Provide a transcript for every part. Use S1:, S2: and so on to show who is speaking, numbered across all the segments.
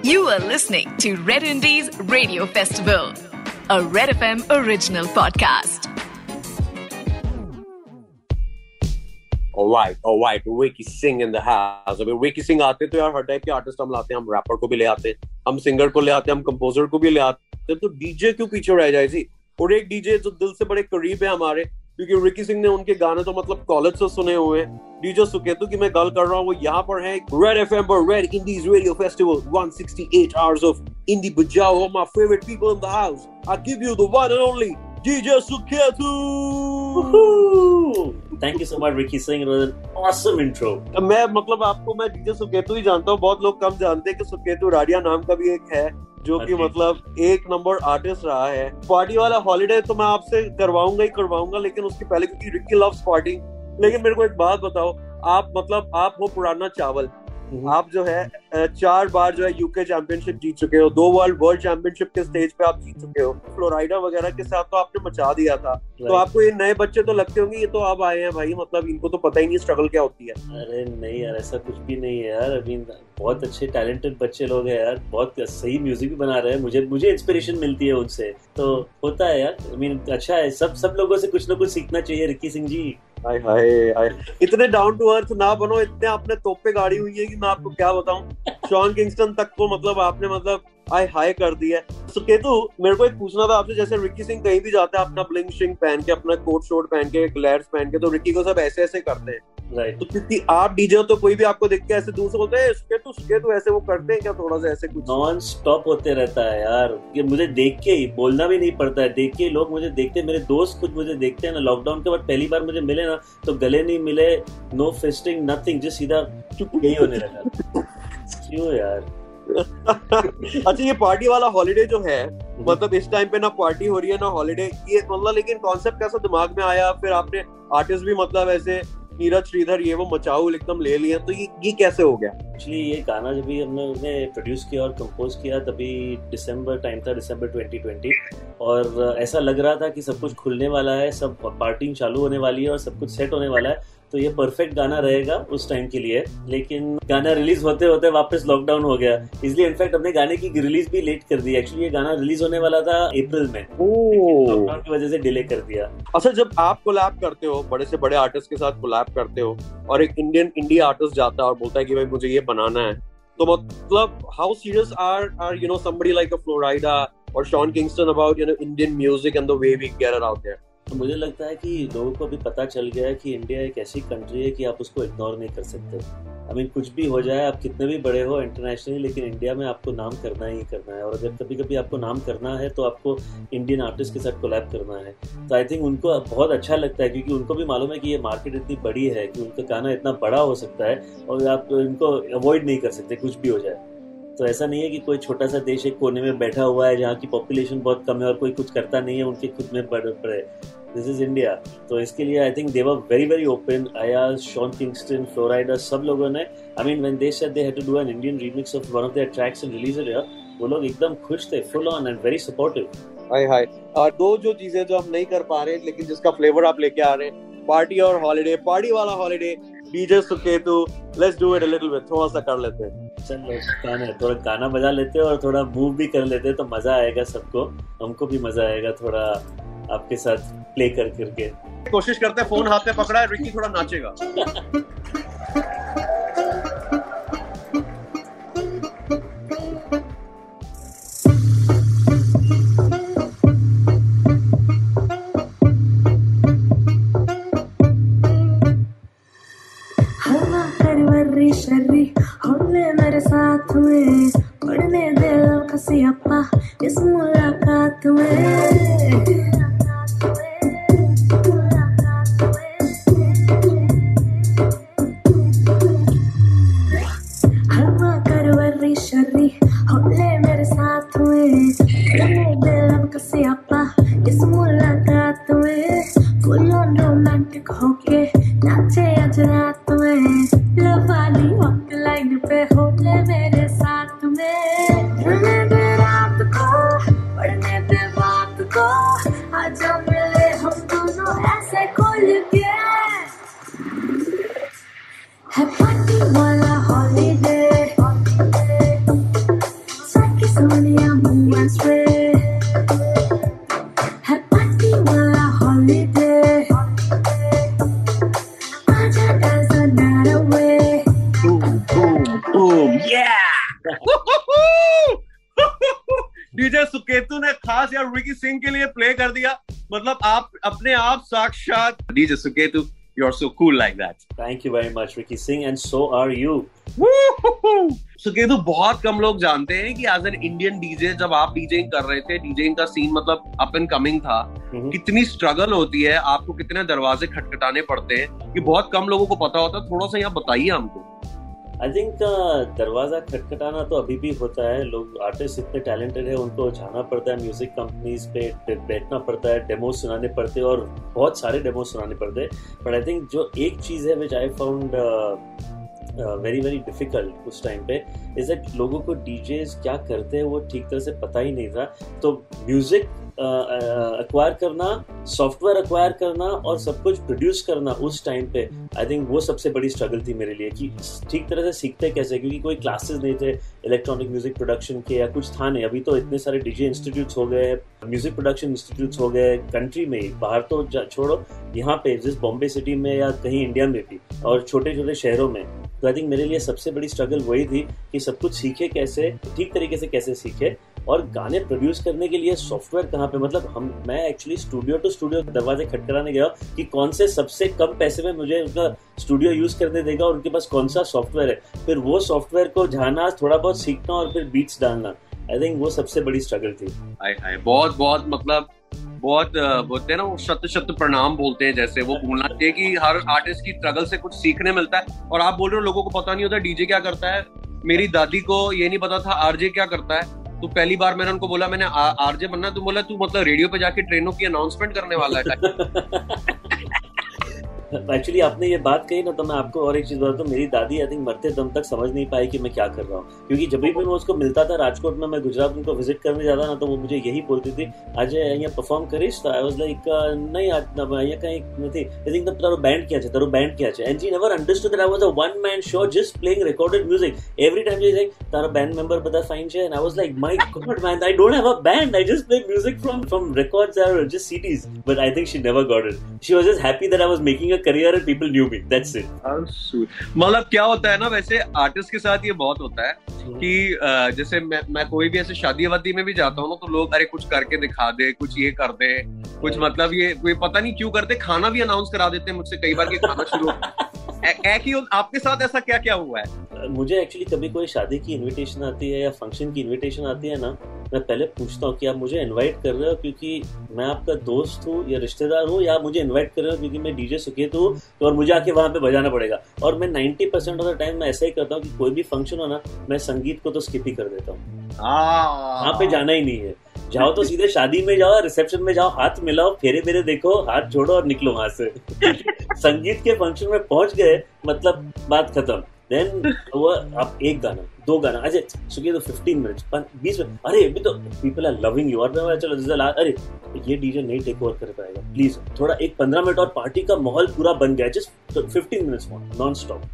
S1: You are listening to Red Indies Radio Festival, a Red FM original podcast.
S2: Alright, alright, Wiki Singh in the house. अभी Wiki Singh आते तो यार हर type के artist हम लाते हैं हम रैपर को भी ले आते हैं हम सिंगर को ले आते हैं हम कंपोजर को भी ले आते हैं तो डीजे क्यों पीछे रह जाए जी और एक डीजे जो दिल से बड़े करीब है हमारे क्योंकि रिकी सिंह ने उनके गाने तो मतलब कॉलेज से सुने हुए हैं। डीजे सुकेतु की मैं गल कर रहा हूँ वो यहाँ पर है।
S3: Red F M red Indies radio festival
S2: मैं मतलब आपको मैं डीजे सुकेतु ही जानता हूँ। बहुत लोग कम जानते हैं कि सुकेतु राडिया नाम का भी एक है। जो कि। मतलब एक नंबर आर्टिस्ट रहा है। पार्टी वाला हॉलीडे तो मैं आपसे करवाऊँगा ही करवाऊँगा लेकिन उसके पहले क्योंकि रिक्की लव्स पार्टी लेकिन मेरे को एक बात बताओ आप मतलब आप हो पुराना चावल। आप जो है चार बार जो है यूके चैंपियनशिप जीत चुके हो दो वर्ल्ड वर्ल्ड चैंपियनशिप के स्टेज पे आप जीत चुके हो। फ्लोराइडा वगैरह के साथ तो आपने मचा दिया था। तो आपको ये नए बच्चे तो लगते होंगे ये तो अब आए हैं भाई मतलब इनको तो पता ही नहीं स्ट्रगल क्या होती है।
S3: अरे नहीं यार ऐसा कुछ भी नहीं है यार। मीन बहुत अच्छे टैलेंटेड बच्चे लोग हैं यार। बहुत सही म्यूज़िक भी बना रहे हैं। मुझे मुझे इंस्पिरेशन मिलती है उनसे। तो होता है यार। आई मीन अच्छा है। सब सब लोगों से कुछ ना कुछ सीखना चाहिए रिक्की सिंह जी।
S2: हाय हाय इतने डाउन टू अर्थ ना बनो, इतने आपने तोपे गाड़ी हुई है कि मैं आपको क्या बताऊँ? शॉन किंगस्टन तक को मतलब आपने मतलब हाय हाय कर दिया है। सुकेतु मेरे को एक पूछना था आपसे, जैसे रिकी सिंह कहीं भी जाता है, अपना ब्लिंग शिंग पहन के, अपना कोट शोट पहन के ग्लैड्स पहन के तो रिक्की को सब ऐसे ऐसे करते हैं।
S3: राइट
S2: तो क्योंकि आप डीजे हो तो कोई भी आपको देख के ऐसे दूर से बोलते हैं सुकेतु सुकेतु ऐसे वो करते हैं क्या थोड़ा सा ऐसे कुछ?
S3: नॉन स्टॉप होते रहता है यार ये मुझे देख के ही बोलना भी नहीं पड़ता है देख के लोग मुझे देखते हैं मेरे दोस्त खुद मुझे देखते हैं ना लॉकडाउन के बाद पहली बार मुझे मिले ना तो गले नहीं मिले नो फिस्टिंग नथिंग जस्ट सीधा यही होने लगा। क्यों यार?
S2: अच्छा ये पार्टी वाला हॉलीडे जो है मतलब इस टाइम पे ना पार्टी हो रही है ना हॉलीडे ये मतलब लेकिन कॉन्सेप्ट कैसा दिमाग में आया फिर आपने आर्टिस्ट भी मतलब ऐसे नीरज श्रीधर, ये वो मचाऊ एकदम ले लिए तो ये ये कैसे हो गया?
S3: एक्चुअली ये गाना जब भी हमने उसने प्रोड्यूस किया और कंपोज किया, तभी दिसंबर टाइम था दिसंबर 2020 और ऐसा लग रहा था कि सब कुछ खुलने वाला है, सब पार्टिंग चालू होने वाली है और सब कुछ सेट होने वाला है। तो ये परफेक्ट गाना रहेगा उस टाइम के लिए। लेकिन गाना रिलीज़ होते होते वापस लॉकडाउन हो गया। इसलिए इनफैक्ट हमने गाने की रिलीज़ भी लेट कर दी। एक्चुअली ये गाना रिलीज़ होने वाला था अप्रैल में। लॉकडाउन की वजह से डिले कर दिया।
S2: अच्छा जब आप कोलैब करते हो बड़े से बड़े आर्टिस्ट के साथ कोलैब करते हो और एक इंडियन इंडिया आर्टिस्ट जाता है और बोलता है कि भाई मुझे ये बनाना है तो मतलब how serious are are you know somebody like a Florida or Sean Kingston about you know Indian music and the way we get it out there?
S3: तो मुझे लगता है कि लोगों को अभी पता चल गया है कि इंडिया एक ऐसी कंट्री है कि आप उसको इग्नोर नहीं कर सकते। आई मीन कुछ भी हो जाए, आप कितने भी बड़े हो इंटरनेशनली लेकिन इंडिया में आपको नाम करना ही करना है। और अगर कभी कभी आपको नाम करना है तो आपको इंडियन आर्टिस्ट के साथ कोलैब करना है। तो आई थिंक उनको बहुत अच्छा लगता है, क्योंकि उनको भी मालूम है कि ये मार्केट इतनी बड़ी है कि उनका गाना इतना बड़ा हो सकता है और आप इनको अवॉइड नहीं कर सकते, कुछ भी हो जाए। तो ऐसा नहीं है कि कोई छोटा सा देश एक कोने में बैठा हुआ है, जहाँ की पॉपुलेशन बहुत कम है और कोई कुछ करता नहीं है, उनके खुद में बड़े दिस इज़ इंडिया तो इसके लिए I think they were very very open Ayaz Sean Kingston Florida सब लोगों ने I mean when they said they had to do an Indian remix of one of their tracks and release it वो लोग एकदम खुश थे full on and very supportive
S2: हाय हाय। और दो जो चीज़ें जो हम नहीं कर पा रहे लेकिन जिसका फ्लेवर आप लेके आ रहे हैं पार्टी और हॉलीडे पार्टी वाला holiday DJ Suketu let's do it a little bit थोड़ा सा कर लेते हैं।
S3: चलो गाना थोड़ा गाना बजा लेते हैं और थोड़ा मूव भी कर लेते हैं तो मज़ा आएगा सबको हमको भी मज़ा आएगा थोड़ा आपके साथ। प्ले कर करके।
S2: कोशिश करते हैं फ़ोन हाथ में पकड़ा है रिकी थोड़ा नाचेगा।
S4: हवा कर वर्री शर्री होले मेरे साथ में।
S2: Boom, yeah! डीजे सुकेतु ने खास यार रिकी सिंह के लिए प्ले कर दिया। मतलब आप अपने आप साक्षात DJ Suketu you are so cool like that
S3: Thank you very much, Ricky Singh, and so are you.
S2: Suketu बहुत कम लोग जानते हैं कि एज एन इंडियन डीजे जब आप डीजेइंग कर रहे थे डीजेइंग का सीन मतलब अप एंड कमिंग था।
S3: Mhm.
S2: कितनी स्ट्रगल होती है आपको कितने दरवाजे खटखटाने पड़ते हैं कि बहुत कम लोगों को पता होता। है थोड़ा सा यहाँ बताइए हमको।
S3: आई थिंक दरवाज़ा खटखटाना तो अभी भी होता है। लोग आर्टिस्ट इतने टैलेंटेड है, उनको जाना पड़ता है म्यूज़िक कंपनीज़ पे बैठना पड़ता है डेमो सुनाने पड़ते हैं और बहुत सारे डेमो सुनाने पड़ते हैं। बट आई थिंक जो एक चीज़ है which I found very very difficult उस टाइम पे इज़ दैट लोगों को डीजेस क्या करते हैं वो ठीक तरह से पता ही नहीं था। तो म्यूज़िक अक्वायर करना सॉफ्टवेयर अक्वायर करना और सब कुछ प्रोड्यूस करना उस टाइम पे आई थिंक वो सबसे बड़ी स्ट्रगल थी मेरे लिए कि ठीक तरह से सीखते कैसे, क्योंकि कोई क्लासेस नहीं थे इलेक्ट्रॉनिक म्यूज़िक प्रोडक्शन के या कुछ था नहीं। अभी तो इतने सारे डीजे इंस्टीट्यूट्स हो गए म्यूज़िक प्रोडक्शन इंस्टीट्यूट्स हो गए कंट्री में बाहर तो छोड़ो, यहाँ पे, जिस बॉम्बे सिटी में या कहीं इंडिया में भी, और छोटे छोटे शहरों में। तो आई थिंक मेरे लिए सबसे बड़ी स्ट्रगल वही थी कि सब कुछ सीखे कैसे, ठीक तरीके से कैसे सीखे। और गाने प्रोड्यूस करने के लिए सॉफ्टवेयर कहाँ पे? मतलब हम, मैं एक्चुअली स्टूडियो टू स्टूडियो दरवाजे खटखटाने गया कि कौन से सबसे कम पैसे में मुझे उनका स्टूडियो यूज़ करने देगा और उनके पास कौन सा सॉफ्टवेयर है? फिर वो सॉफ्टवेयर को जाना थोड़ा बहुत सीखना और फिर बीट्स डालना। आई थिंक वो सबसे बड़ी स्ट्रगल थी।
S2: हाय हाय, बहुत बहुत मतलब बहुत बोलते हैं ना, वो शत शत प्रणाम बोलते हैं जैसे, वो बोलना चाहिए कि हर आर्टिस्ट की स्ट्रगल से कुछ सीखने मिलता है। और आप बोल रहे हो लोगों को पता नहीं होता डीजे क्या करता है? मेरी दादी को ये नहीं पता था आरजे क्या करता है। तो पहली बार मैंने उनको बोला, मैंने आरजे बनना तू बोला, तू मतलब रेडियो पे जाके ट्रेनों की अनाउंसमेंट करने वाला है
S3: एक्चुअली आपने ये बात कही ना तो मैं आपको और एक चीज बताता हूँ मेरी दादी आई थिंक मरते दम तक समझ नहीं पाई कि मैं क्या कर रहा हूँ क्योंकि जब भी मैं उसको मिलता था राजकोट में मैं गुजरात उनको विजिट करने जाता ना तो वो मुझे यही बोलती थी आज અહીંયા પરફોર્મ કરીશ તો આઈ વોઝ લાઈક નહીં આજ અહીંયા કંઈ નથી આઈ થિંક તારો બેન્ડ ક્યાં છે તારો બેન્ડ ક્યાં છે and G never understood that I was a one man show just playing recorded music every time she's like તારો band member બધા fine છે and I was like my god man I don't have a band I just play music from from records or just CDs but I think she never got it she was just happy that I was making a career and people knew me. That's it.
S2: मतलब क्या होता है ना वैसे artist के साथ ये बहुत होता है कि जैसे मैं मैं कोई भी ऐसे शादी वादी में भी जाता हूँ ना तो लोग अरे कुछ करके दिखा दे कुछ ये कर दे कुछ मतलब ये कोई पता नहीं क्यों करते खाना भी अनाउंस करा देते हैं मुझसे कई बार कि खाना शुरू आपके साथ ऐसा क्या क्या हुआ है?
S3: मुझे एक्चुअली कभी कोई शादी की इनविटेशन आती है या फ़ंक्शन की इनविटेशन आती है ना मैं पहले पूछता हूँ कि आप मुझे इनवाइट कर रहे हो क्योंकि मैं आपका दोस्त हूँ या रिश्तेदार हूँ या आप मुझे इनवाइट कर रहे हो क्योंकि मैं डीजे सुकेत हूँ तो और मुझे आके वहाँ पे बजाना पड़ेगा। और मैं 90 परसेंट ऑफ़ द टाइम मैं ऐसा ही करता हूँ कि कोई भी फ़ंक्शन हो ना मैं संगीत को तो स्किप ही कर देता हूँ। वहाँ पे जाना ही नहीं है। जाओ तो सीधे शादी में जाओ रिसेप्शन में जाओ हाथ मिलाओ फेरे फेरे देखो हाथ जोड़ो और निकलो वहाँ से। संगीत के फ़ंक्शन में पहुँच गए मतलब बात खत्म। देन आप एक गाना दो गाना अजय सुखिए तो 15 मिनट्स बीस मिनट अरे अभी तो पीपल आर लविंग यू और चलो अरे ये डीजे नहीं टेक ओवर कर पाएगा प्लीज़ थोड़ा एक पंद्रह मिनट और पार्टी का माहौल पूरा बन गया just fifteen minutes non stop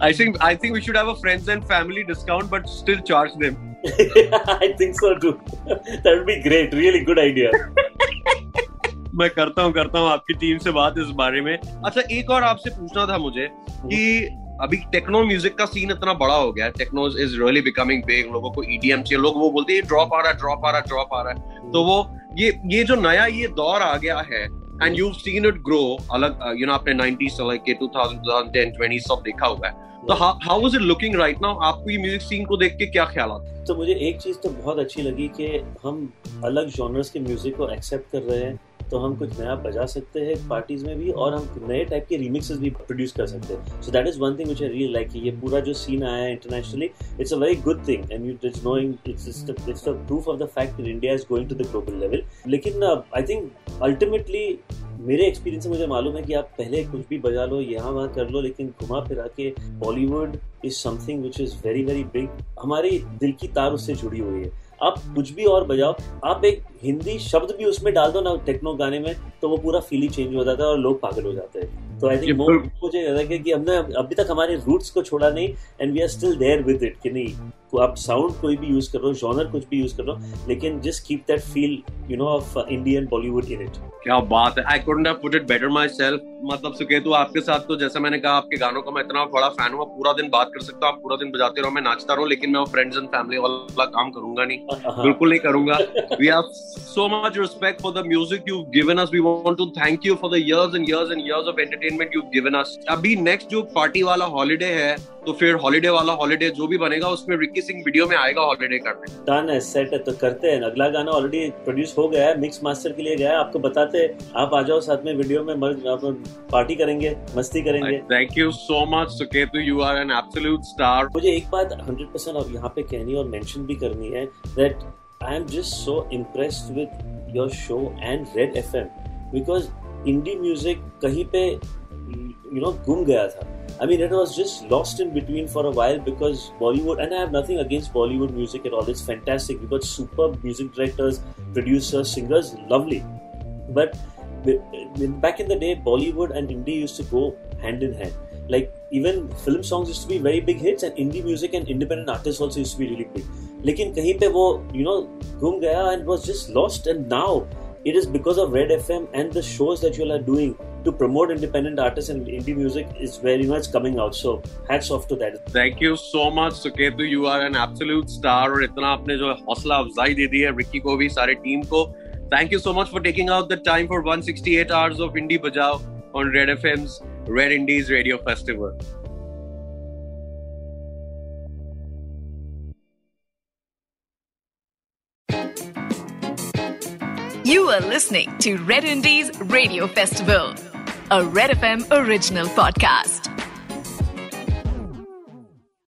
S2: I think I think we should have a friends and family discount, but still charge them.
S3: I think so too. that would be great. Really good idea.
S2: मैं करता हूँ करता हूँ आपकी team से बात इस बारे में अच्छा एक और आपसे पूछना था मुझे कि अभी टेक्नो म्यूज़िक का सीन इतना बड़ा हो गया techno is really becoming big लोगों को ईडीएम चाहिए, लोग वो बोलते हैं ड्रॉप आ रहा है ड्रॉप आ रहा है ड्रॉप आ रहा है. तो वो, ये ये जो नया ये दौर आ गया है and you seen it grow अलग यू नो आपने 90s से लेके 2000 2010 20 सब देखा हुआ है। तो how is it looking right now आपको ये म्यूज़िक सीन को देख के क्या ख्याल आता है?
S3: तो मुझे एक चीज़ तो बहुत अच्छी लगी कि हम अलग जॉनर्स के म्यूज़िक को एक्सेप्ट कर रहे हैं। तो हम कुछ नया बजा सकते हैं पार्टीज़ में भी और हम नए टाइप के रिमिक्सेस भी प्रोड्यूस कर सकते हैं। So that is one thing which I really like ये पूरा जो सीन आया है internationally it's a very good thing and you it's knowing it's it's the proof of the fact that India is going to the global level लेकिन I think ultimately मेरे experience से मुझे मालूम है कि आप पहले कुछ भी बजा लो, यहाँ वहाँ कर लो, लेकिन घुमा फिरा के Bollywood is something which is very very big हमारी दिल की तार उससे जुड़ी हुई है। आप कुछ भी और बजाओ, आप एक हिंदी शब्द भी उसमें डाल दो ना टेक्नो गाने में तो वो पूरा फील ही चेंज हो जाता है और लोग पागल हो जाते हैं। तो आई थिंक मुझे लगे कि हमने अभी तक हमारे रूट्स को छोड़ा नहीं and we are still there with it कि नहीं आप साउंड कोई भी यूज़ कर हो जॉनर कुछ भी यूज़ कर हो लेकिन just keep that feel you know of Indian Bollywood in it
S2: क्या बात है? I couldn't have put it better myself मतलब सुकेतु आपके साथ तो जैसे मैंने कहा आपके गानों का मैं इतना बड़ा फ़ैन हूँ पूरा दिन बात कर सकता हूँ पूरा दिन बजाते रहो मैं नाचता रहूँ लेकिन मैं वो फ्रेंड्स एंड फैमिली वाला काम करूँगा नहीं। हाँ। बिल्कुल नहीं करूँगा। We have so much respect for the music you given us we want to thank you for the years and years and years of entertainment you given us अभी next जो पार्टी वाला हॉलीडे है तो फिर holiday वाला holiday जो भी बनेगा उसमें रिक्की सिंह वीडियो में आएगा हॉलीडे करने।
S3: डन है सेट है तो करते हैं। अगला गाना ऑलरेडी प्रोड्यूस हो गया है मिक्स मास्टर के लिए गया है। आपको बताते आप आ जाओ साथ में वीडियो में पार्टी करेंगे मस्ती करेंगे।
S2: Thank you so much Suketu you are an absolute star
S3: मुझे एक बात 100% और यहाँ पे कहनी और मेंशन भी करनी है that I am just so impressed with your show and Red FM because indie music कहीं पे यू नो गुम गया था I mean, it was just lost in between for a while because Bollywood, and I have nothing against Bollywood music at all. It's fantastic. We've got superb music directors, producers, singers, lovely. But back in the day, Bollywood and indie used to go hand in hand. Like even film songs used to be very big hits, and indie music and independent artists also used to be really big. लेकिन कहीं पे वो you know घूम गया and was just lost and now it is because of Red FM and the shows that you all are doing to promote independent artists and indie music is very much coming out. So hats off to that.
S2: Thank you so much, Suketu. You are an absolute star. और इतना आपने जो हौसला अफजाई दे दी है Ricky को भी सारे टीम को Thank you so much for taking out the time for 168 hours of Indie Bajao on Red FM's Red Indies Radio Festival.
S1: You are listening to Red Indies Radio Festival, a Red FM original podcast.